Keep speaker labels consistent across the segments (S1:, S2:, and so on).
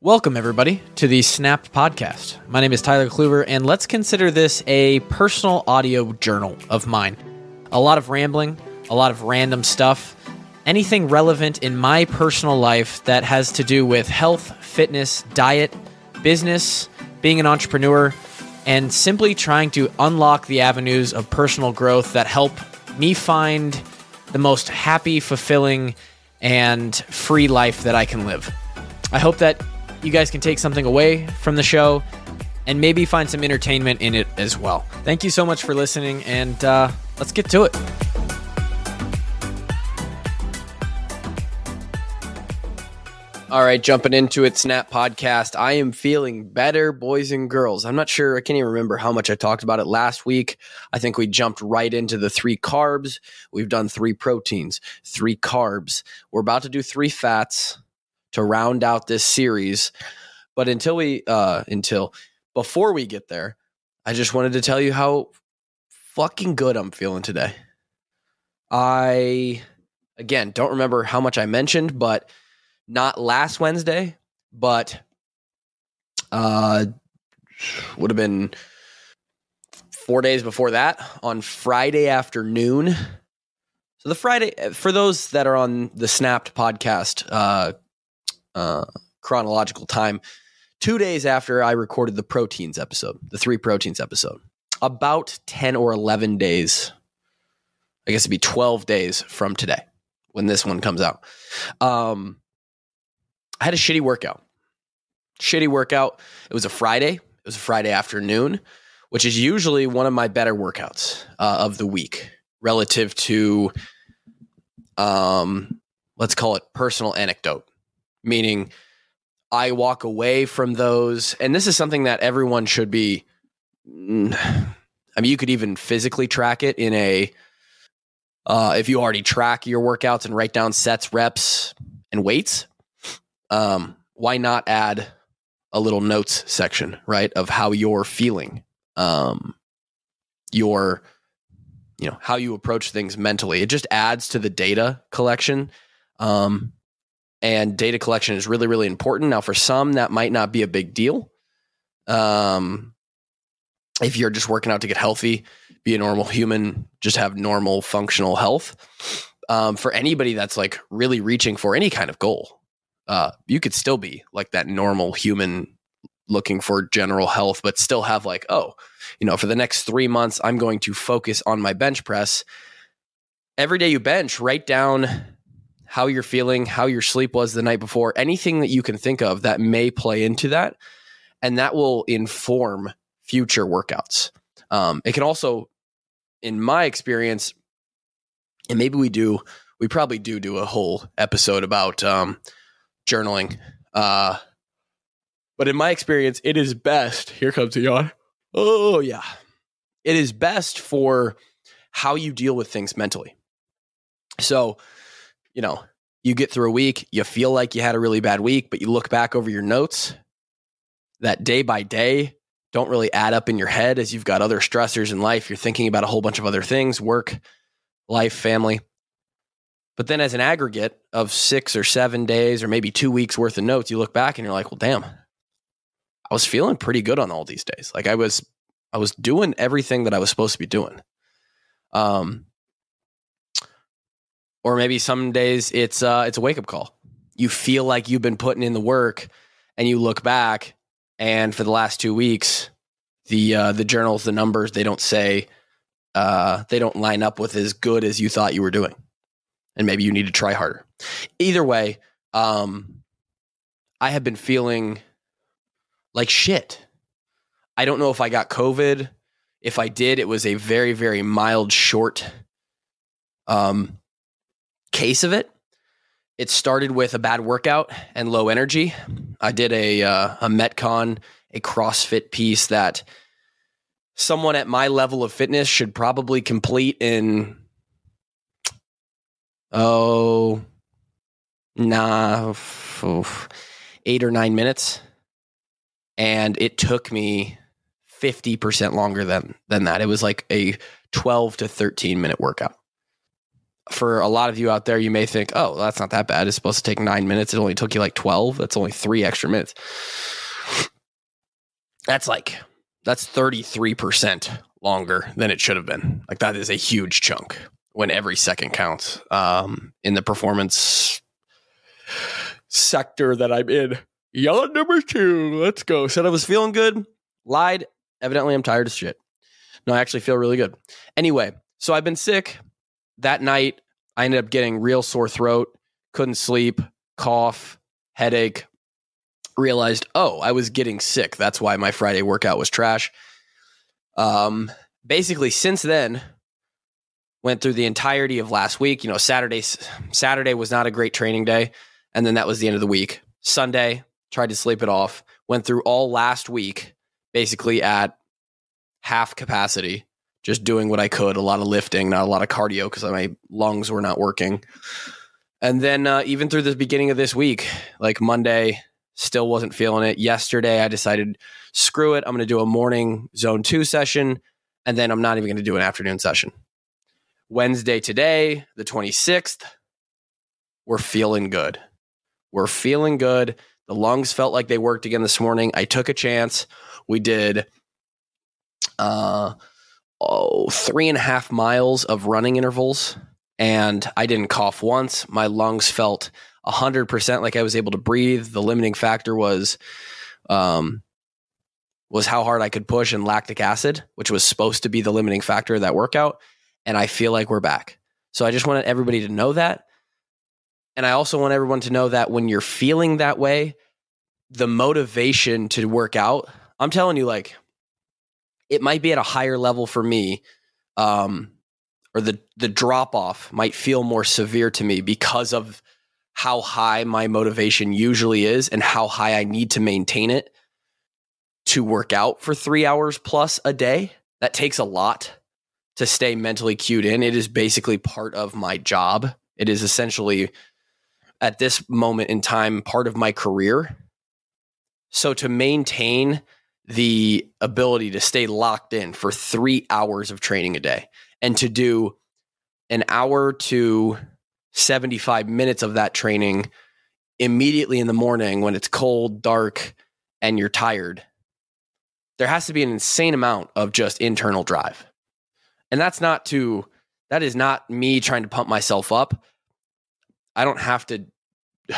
S1: Welcome, everybody, to the Snap podcast. My name is Tyler Kluver, and let's consider this a personal audio journal of mine. A lot of rambling, a lot of random stuff, anything relevant in my personal life that has to do with health, fitness, diet, business, being an entrepreneur, and simply trying to unlock the avenues of personal growth that help me find the most happy, fulfilling, and free life that I can live. I hope that you guys can take something away from the show and maybe find some entertainment in it as well. Thank you so much for listening, and uh, let's get to it. All right, jumping into it, Snap Podcast. I am feeling better, boys and girls. I'm not sure, I can't even remember how much I talked about it last week. I think we jumped right into the three carbs. We've done three proteins, three carbs. We're about to do three fats to round out this series. But until we, uh, until before we get there, I just wanted to tell you how fucking good I'm feeling today. I, again, don't remember how much I mentioned, but not last Wednesday, but uh, would have been four days before that on Friday afternoon. So the Friday for those that are on the Snapped podcast uh, uh, chronological time, two days after I recorded the proteins episode, the three proteins episode, about ten or eleven days. I guess it'd be twelve days from today when this one comes out. Um, I had a shitty workout. Shitty workout. It was a Friday. It was a Friday afternoon, which is usually one of my better workouts uh, of the week relative to, um, let's call it personal anecdote, meaning I walk away from those. And this is something that everyone should be. I mean, you could even physically track it in a, uh, if you already track your workouts and write down sets, reps, and weights, um, why not add a little notes section, right, of how you're feeling, um, your, you know, how you approach things mentally. It just adds to the data collection. Um, and data collection is really, really important. Now, for some, that might not be a big deal. Um, if you're just working out to get healthy, be a normal human, just have normal functional health. Um, for anybody that's like really reaching for any kind of goal, uh, you could still be like that normal human looking for general health, but still have like, oh, you know, for the next three months, I'm going to focus on my bench press. Every day you bench, write down how you're feeling, how your sleep was the night before, anything that you can think of that may play into that. And that will inform future workouts. Um, it can also, in my experience, and maybe we do, we probably do do a whole episode about um, journaling. Uh, but in my experience, it is best. Here comes the yawn. Oh, yeah. It is best for how you deal with things mentally. So, you know, you get through a week, you feel like you had a really bad week, but you look back over your notes that day by day don't really add up in your head as you've got other stressors in life. You're thinking about a whole bunch of other things work, life, family. But then, as an aggregate of six or seven days, or maybe two weeks worth of notes, you look back and you're like, well, damn, I was feeling pretty good on all these days. Like I was, I was doing everything that I was supposed to be doing. Um, or maybe some days it's uh, it's a wake up call. You feel like you've been putting in the work, and you look back, and for the last two weeks, the uh, the journals, the numbers, they don't say, uh, they don't line up with as good as you thought you were doing and maybe you need to try harder. Either way, um, I have been feeling like shit. I don't know if I got COVID. If I did, it was a very, very mild, short um, case of it. It started with a bad workout and low energy. I did a uh, a Metcon, a CrossFit piece that someone at my level of fitness should probably complete in oh, nah, oof, eight or nine minutes. And it took me 50% longer than, than that. It was like a 12 to 13 minute workout. For a lot of you out there, you may think, oh, that's not that bad. It's supposed to take nine minutes. It only took you like 12. That's only three extra minutes. That's like, that's 33% longer than it should have been. Like, that is a huge chunk when every second counts um, in the performance sector that I'm in. Yellow number two. Let's go. Said I was feeling good. Lied. Evidently, I'm tired as shit. No, I actually feel really good. Anyway, so I've been sick. That night, I ended up getting real sore throat, couldn't sleep, cough, headache. Realized, oh, I was getting sick. That's why my Friday workout was trash. Um, basically, since then, went through the entirety of last week. You know, Saturday Saturday was not a great training day, and then that was the end of the week. Sunday, tried to sleep it off. Went through all last week basically at half capacity, just doing what I could, a lot of lifting, not a lot of cardio because my lungs were not working. And then uh, even through the beginning of this week, like Monday, still wasn't feeling it. Yesterday, I decided, screw it. I'm going to do a morning zone two session, and then I'm not even going to do an afternoon session. Wednesday today, the 26th, we're feeling good. We're feeling good. The lungs felt like they worked again this morning. I took a chance. We did uh, oh, three and a half miles of running intervals, and I didn't cough once. My lungs felt 100% like I was able to breathe. The limiting factor was um, was how hard I could push and lactic acid, which was supposed to be the limiting factor of that workout. And I feel like we're back. So I just wanted everybody to know that. And I also want everyone to know that when you're feeling that way, the motivation to work out, I'm telling you, like, it might be at a higher level for me. Um, or the the drop off might feel more severe to me because of how high my motivation usually is and how high I need to maintain it to work out for 3 hours plus a day. That takes a lot to stay mentally cued in. It is basically part of my job. It is essentially at this moment in time part of my career. So to maintain the ability to stay locked in for three hours of training a day and to do an hour to 75 minutes of that training immediately in the morning when it's cold, dark, and you're tired, there has to be an insane amount of just internal drive. And that's not to, that is not me trying to pump myself up. I don't have to.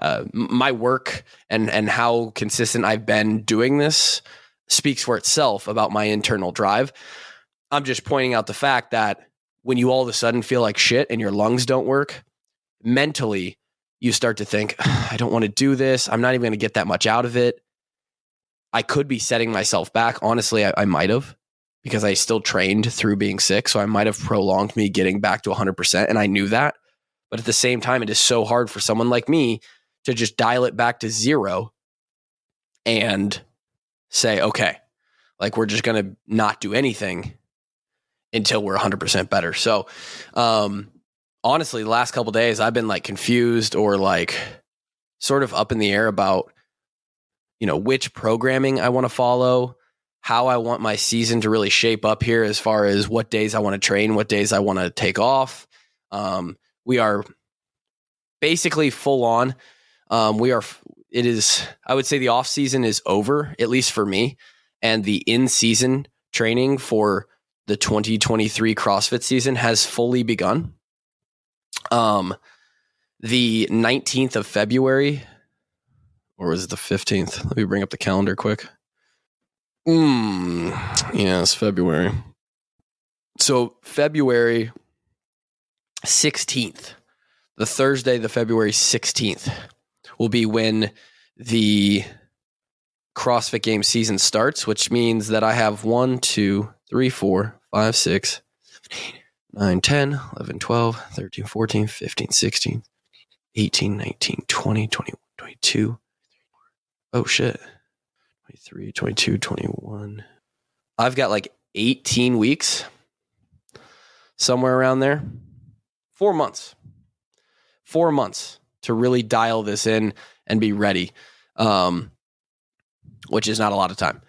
S1: Uh, my work and and how consistent I've been doing this speaks for itself about my internal drive. I'm just pointing out the fact that when you all of a sudden feel like shit and your lungs don't work, mentally you start to think, I don't want to do this. I'm not even going to get that much out of it. I could be setting myself back. Honestly, I, I might have because I still trained through being sick. So I might have prolonged me getting back to 100%. And I knew that. But at the same time, it is so hard for someone like me to just dial it back to zero and say, okay, like we're just going to not do anything until we're 100% better. So, um, honestly, the last couple days, I've been like confused or like sort of up in the air about, you know, which programming I want to follow, how I want my season to really shape up here as far as what days I want to train, what days I want to take off. Um, we are basically full on. Um, we are. It is. I would say the off season is over, at least for me, and the in season training for the 2023 CrossFit season has fully begun. Um, the 19th of February, or was it the 15th? Let me bring up the calendar quick. Mm, yes, February. So February 16th, the Thursday, the February 16th, will be when the CrossFit Game season starts, which means that I have 1, 2, 3, 4, 5, 6, 9, 10, 11, 12, 13, 14, 15, 16, 18, 19, 20, 21, 22. Oh shit. 23, 22, 21. I've got like 18 weeks somewhere around there four months, four months to really dial this in and be ready, um, which is not a lot of time.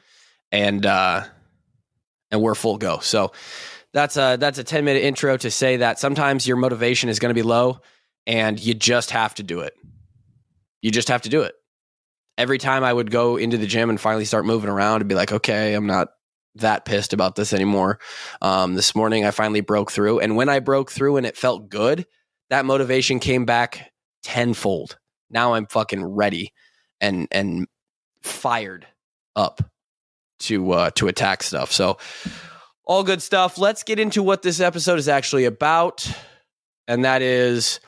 S1: And, uh, and we're full go. So that's a that's a 10 minute intro to say that sometimes your motivation is going to be low and you just have to do it. You just have to do it. Every time I would go into the gym and finally start moving around and be like, okay, I'm not that pissed about this anymore. Um, this morning I finally broke through, and when I broke through and it felt good, that motivation came back tenfold. Now I'm fucking ready and and fired up to uh, to attack stuff. So all good stuff. Let's get into what this episode is actually about, and that is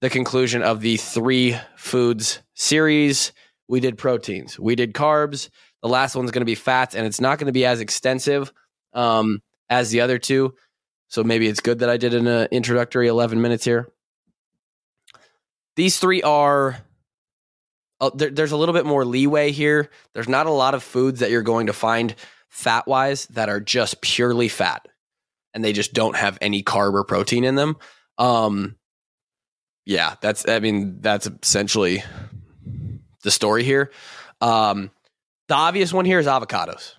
S1: the conclusion of the three foods series. We did proteins, we did carbs. The last one's going to be fats, and it's not going to be as extensive um, as the other two. So maybe it's good that I did an uh, introductory 11 minutes here. These three are uh, there, there's a little bit more leeway here. There's not a lot of foods that you're going to find fat wise that are just purely fat and they just don't have any carb or protein in them. Um, yeah, that's, I mean, that's essentially the story here. Um, the obvious one here is avocados.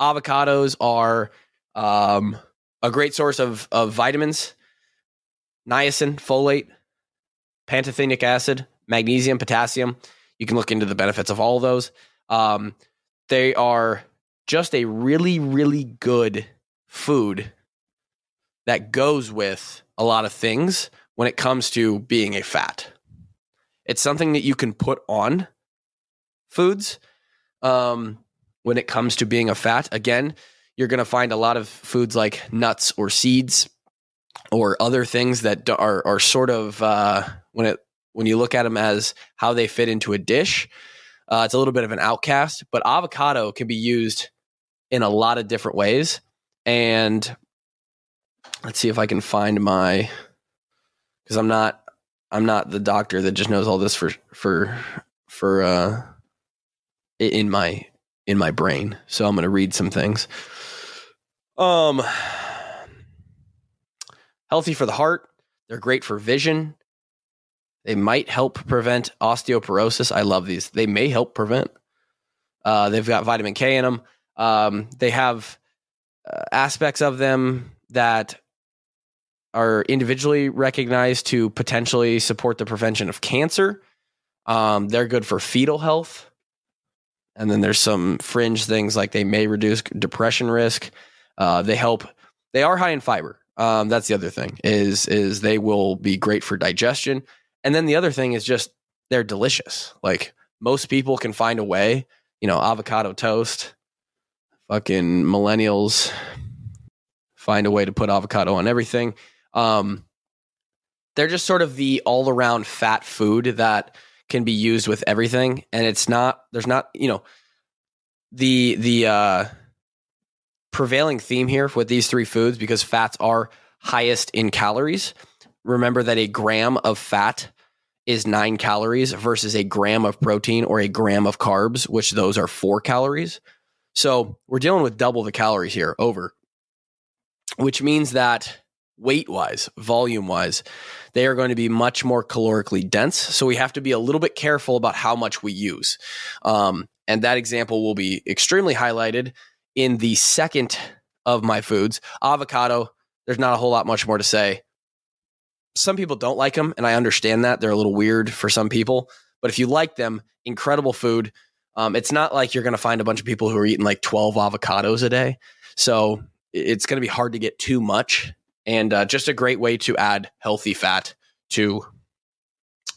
S1: Avocados are um, a great source of, of vitamins, niacin, folate, pantothenic acid, magnesium, potassium. You can look into the benefits of all of those. Um, they are just a really, really good food that goes with a lot of things when it comes to being a fat. It's something that you can put on foods um, when it comes to being a fat. Again, you're going to find a lot of foods like nuts or seeds or other things that are are sort of uh, when it when you look at them as how they fit into a dish. Uh, it's a little bit of an outcast, but avocado can be used in a lot of different ways. And let's see if I can find my because I'm not I'm not the doctor that just knows all this for for for uh in my in my brain. So I'm going to read some things. Um healthy for the heart. They're great for vision. They might help prevent osteoporosis. I love these. They may help prevent. Uh, they've got vitamin K in them. Um, they have uh, aspects of them that are individually recognized to potentially support the prevention of cancer. Um, they're good for fetal health. And then there's some fringe things like they may reduce depression risk. Uh, they help. They are high in fiber. Um, that's the other thing is is they will be great for digestion. And then the other thing is just they're delicious. Like most people can find a way, you know, avocado toast, fucking millennials find a way to put avocado on everything. Um, they're just sort of the all around fat food that can be used with everything. And it's not, there's not, you know, the, the, uh, prevailing theme here with these three foods because fats are highest in calories remember that a gram of fat is nine calories versus a gram of protein or a gram of carbs, which those are four calories. So we're dealing with double the calories here over, which means that weight wise, volume wise, they are going to be much more calorically dense. So we have to be a little bit careful about how much we use. Um, and that example will be extremely highlighted in the second of my foods avocado. There's not a whole lot much more to say some people don't like them, and I understand that they're a little weird for some people. But if you like them, incredible food. Um, it's not like you're going to find a bunch of people who are eating like 12 avocados a day. So it's going to be hard to get too much, and uh, just a great way to add healthy fat to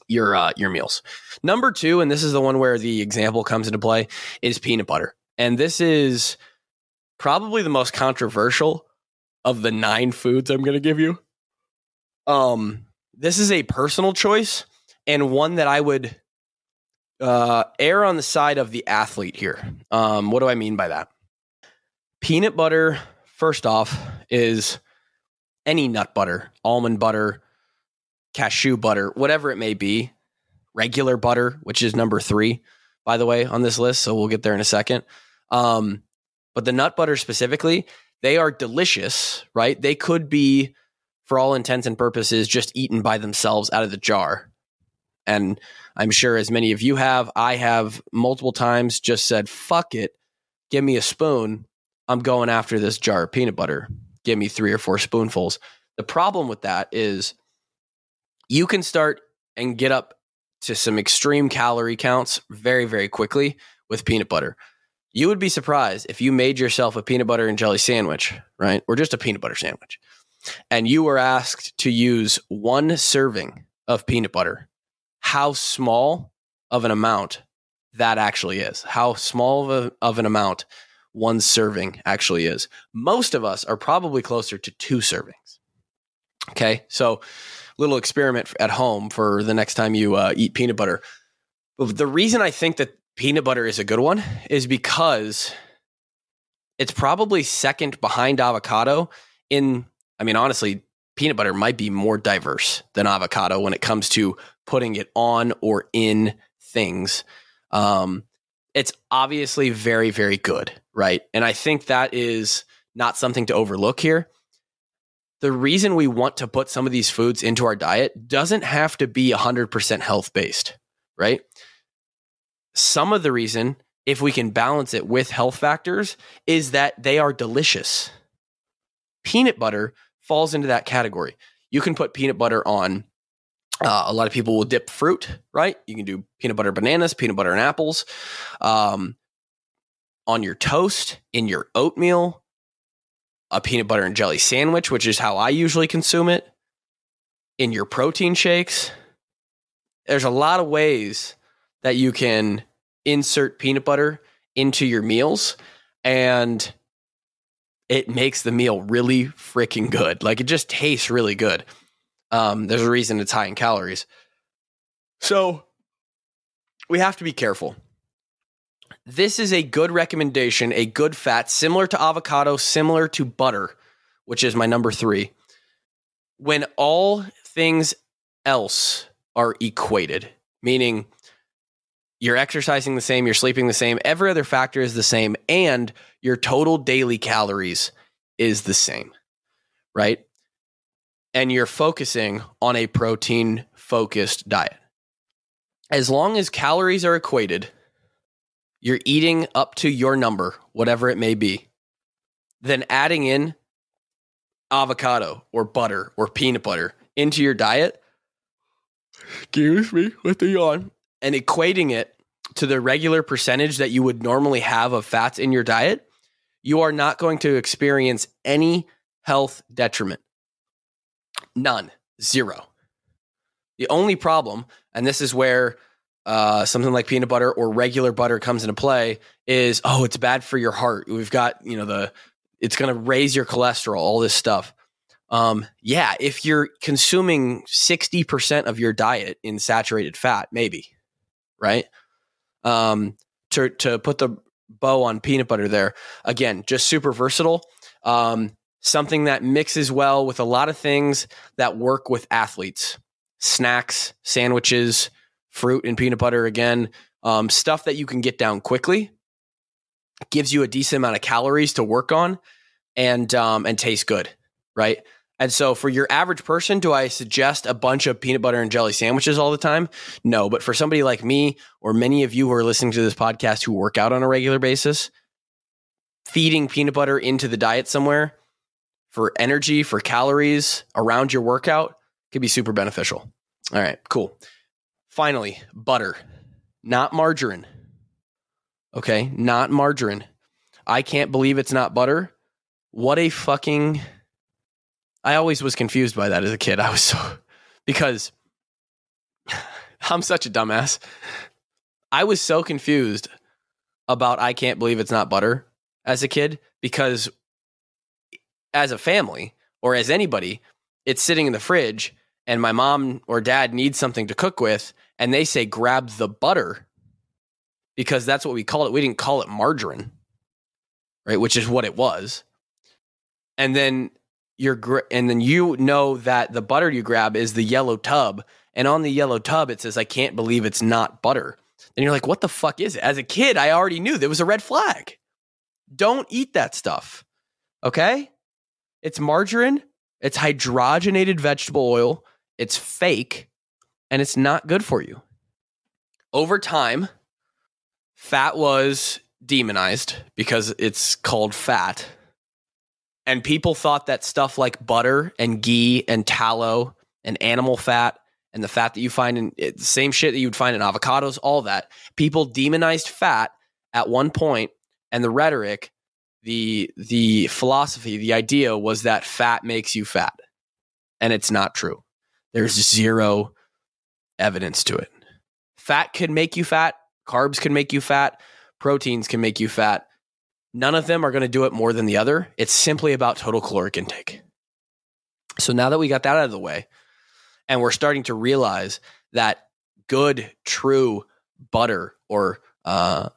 S1: your uh, your meals. Number two, and this is the one where the example comes into play, is peanut butter, and this is probably the most controversial of the nine foods I'm going to give you. Um, this is a personal choice and one that I would uh, err on the side of the athlete here. Um, what do I mean by that? Peanut butter, first off, is any nut butter, almond butter, cashew butter, whatever it may be, regular butter, which is number three, by the way, on this list. So we'll get there in a second. Um, but the nut butter specifically, they are delicious, right? They could be for all intents and purposes, just eaten by themselves out of the jar. And I'm sure as many of you have, I have multiple times just said, fuck it, give me a spoon. I'm going after this jar of peanut butter. give me three or four spoonfuls. The problem with that is you can start and get up to some extreme calorie counts very, very quickly with peanut butter. You would be surprised if you made yourself a peanut butter and jelly sandwich, right? Or just a peanut butter sandwich. And you were asked to use one serving of peanut butter, how small of an amount that actually is, how small of, a, of an amount one serving actually is. Most of us are probably closer to two servings. Okay. So, little experiment at home for the next time you uh, eat peanut butter. But the reason I think that peanut butter is a good one is because it's probably second behind avocado in I mean honestly peanut butter might be more diverse than avocado when it comes to putting it on or in things. Um, it's obviously very very good, right? And I think that is not something to overlook here. The reason we want to put some of these foods into our diet doesn't have to be 100% health based, right? Some of the reason, if we can balance it with health factors, is that they are delicious. Peanut butter falls into that category. You can put peanut butter on. Uh, a lot of people will dip fruit, right? You can do peanut butter bananas, peanut butter and apples, um, on your toast, in your oatmeal, a peanut butter and jelly sandwich, which is how I usually consume it, in your protein shakes. There's a lot of ways that you can insert peanut butter into your meals and it makes the meal really freaking good. Like it just tastes really good. Um, there's a reason it's high in calories. So we have to be careful. This is a good recommendation, a good fat, similar to avocado, similar to butter, which is my number three. When all things else are equated, meaning you're exercising the same, you're sleeping the same, every other factor is the same, and your total daily calories is the same, right? And you're focusing on a protein focused diet. As long as calories are equated, you're eating up to your number, whatever it may be, then adding in avocado or butter or peanut butter into your diet. Excuse me with the yawn and equating it to the regular percentage that you would normally have of fats in your diet, you are not going to experience any health detriment. None. Zero. The only problem, and this is where uh, something like peanut butter or regular butter comes into play, is oh, it's bad for your heart. We've got, you know, the, it's going to raise your cholesterol, all this stuff. Um, yeah, if you're consuming 60% of your diet in saturated fat, maybe right? Um, to to put the bow on peanut butter there again, just super versatile. Um, something that mixes well with a lot of things that work with athletes, snacks, sandwiches, fruit and peanut butter. Again, um, stuff that you can get down quickly, gives you a decent amount of calories to work on, and um, and taste good, right? And so for your average person, do I suggest a bunch of peanut butter and jelly sandwiches all the time? No. But for somebody like me or many of you who are listening to this podcast who work out on a regular basis, feeding peanut butter into the diet somewhere for energy, for calories around your workout could be super beneficial. All right, cool. Finally, butter, not margarine. Okay, not margarine. I can't believe it's not butter. What a fucking I always was confused by that as a kid. I was so because I'm such a dumbass. I was so confused about I can't believe it's not butter as a kid because as a family or as anybody, it's sitting in the fridge and my mom or dad needs something to cook with and they say grab the butter because that's what we call it. We didn't call it margarine, right? Which is what it was. And then you're gr- and then you know that the butter you grab is the yellow tub and on the yellow tub it says i can't believe it's not butter. And you're like what the fuck is it? As a kid i already knew there was a red flag. Don't eat that stuff okay? It's margarine it's hydrogenated vegetable oil it's fake and it's not good for you. Over time fat was demonized because it's called fat And people thought that stuff like butter and ghee and tallow and animal fat and the fat that you find in it, the same shit that you would find in avocados, all that. People demonized fat at one point, and the rhetoric, the the philosophy, the idea was that fat makes you fat, and it's not true. There's zero evidence to it. Fat can make you fat. Carbs can make you fat. Proteins can make you fat. None of them are going to do it more than the other. It's simply about total caloric intake. So now that we got that out of the way, and we're starting to realize that good, true butter or uh,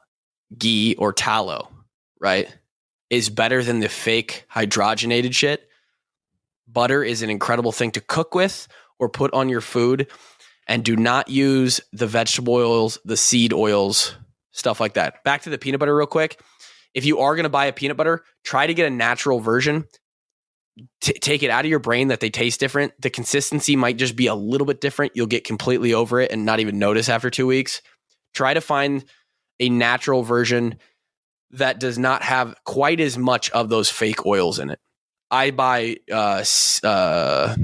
S1: ghee or tallow, right, is better than the fake hydrogenated shit. Butter is an incredible thing to cook with or put on your food. And do not use the vegetable oils, the seed oils, stuff like that. Back to the peanut butter, real quick. If you are going to buy a peanut butter, try to get a natural version. T- take it out of your brain that they taste different. The consistency might just be a little bit different. You'll get completely over it and not even notice after two weeks. Try to find a natural version that does not have quite as much of those fake oils in it. I buy uh, uh,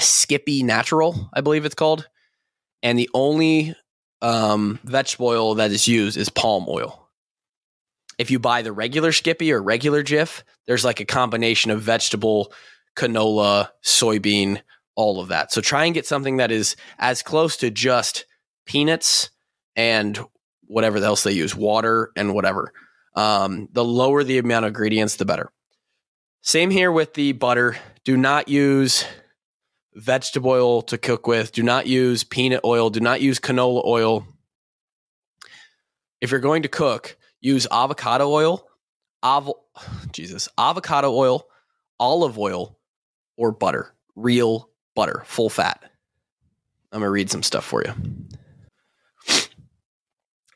S1: Skippy Natural, I believe it's called, and the only um, vegetable oil that is used is palm oil. If you buy the regular Skippy or regular Jif, there's like a combination of vegetable, canola, soybean, all of that. So try and get something that is as close to just peanuts and whatever else they use, water and whatever. Um, the lower the amount of ingredients, the better. Same here with the butter. Do not use vegetable oil to cook with. Do not use peanut oil. Do not use canola oil. If you're going to cook, use avocado oil, av- Jesus, avocado oil, olive oil, or butter. Real butter, full fat. I'm going to read some stuff for you.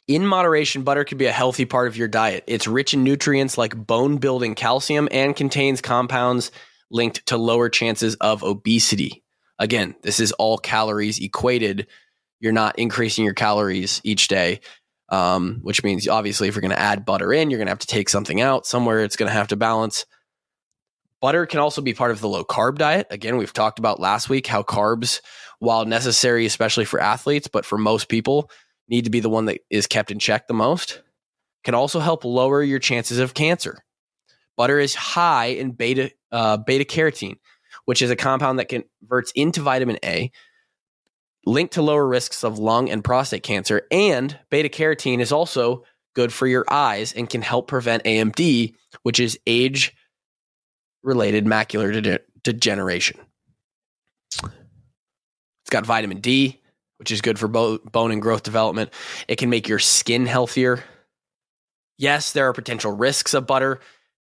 S1: In moderation, butter can be a healthy part of your diet. It's rich in nutrients like bone building calcium and contains compounds linked to lower chances of obesity. Again, this is all calories equated. You're not increasing your calories each day, um, which means obviously if you're going to add butter in, you're going to have to take something out. Somewhere it's going to have to balance. Butter can also be part of the low carb diet. Again, we've talked about last week how carbs, while necessary, especially for athletes, but for most people, need to be the one that is kept in check the most, can also help lower your chances of cancer. Butter is high in beta uh, beta carotene, which is a compound that converts into vitamin A, linked to lower risks of lung and prostate cancer. And beta carotene is also good for your eyes and can help prevent AMD, which is age related macular de- degeneration. It's got vitamin D, which is good for bo- bone and growth development. It can make your skin healthier. Yes, there are potential risks of butter.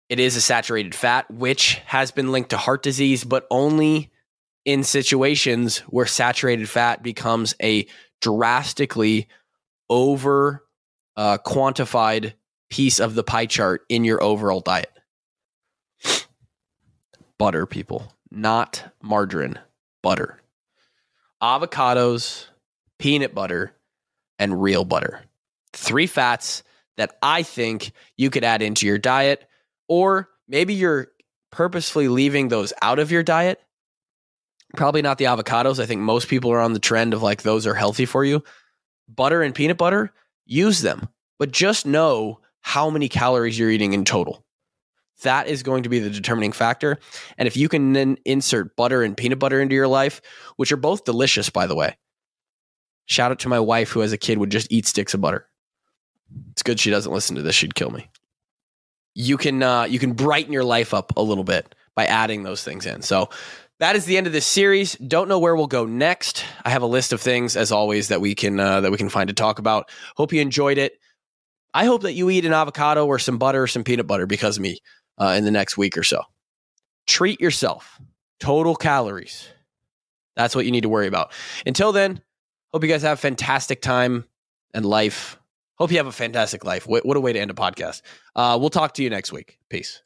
S1: It is a saturated fat, which has been linked to heart disease, but only in situations where saturated fat becomes a drastically over uh, quantified piece of the pie chart in your overall diet. Butter, people, not margarine, butter. Avocados, peanut butter, and real butter. Three fats that I think you could add into your diet or maybe you're purposefully leaving those out of your diet. Probably not the avocados. I think most people are on the trend of like those are healthy for you. Butter and peanut butter, use them, but just know how many calories you're eating in total. That is going to be the determining factor. And if you can then insert butter and peanut butter into your life, which are both delicious, by the way. Shout out to my wife who, as a kid, would just eat sticks of butter. It's good she doesn't listen to this. She'd kill me you can uh, you can brighten your life up a little bit by adding those things in. So that is the end of this series. Don't know where we'll go next. I have a list of things, as always, that we can uh, that we can find to talk about. Hope you enjoyed it. I hope that you eat an avocado or some butter or some peanut butter because of me uh, in the next week or so. Treat yourself. Total calories. That's what you need to worry about. Until then, hope you guys have a fantastic time and life. Hope you have a fantastic life. What, what a way to end a podcast. Uh, we'll talk to you next week. Peace.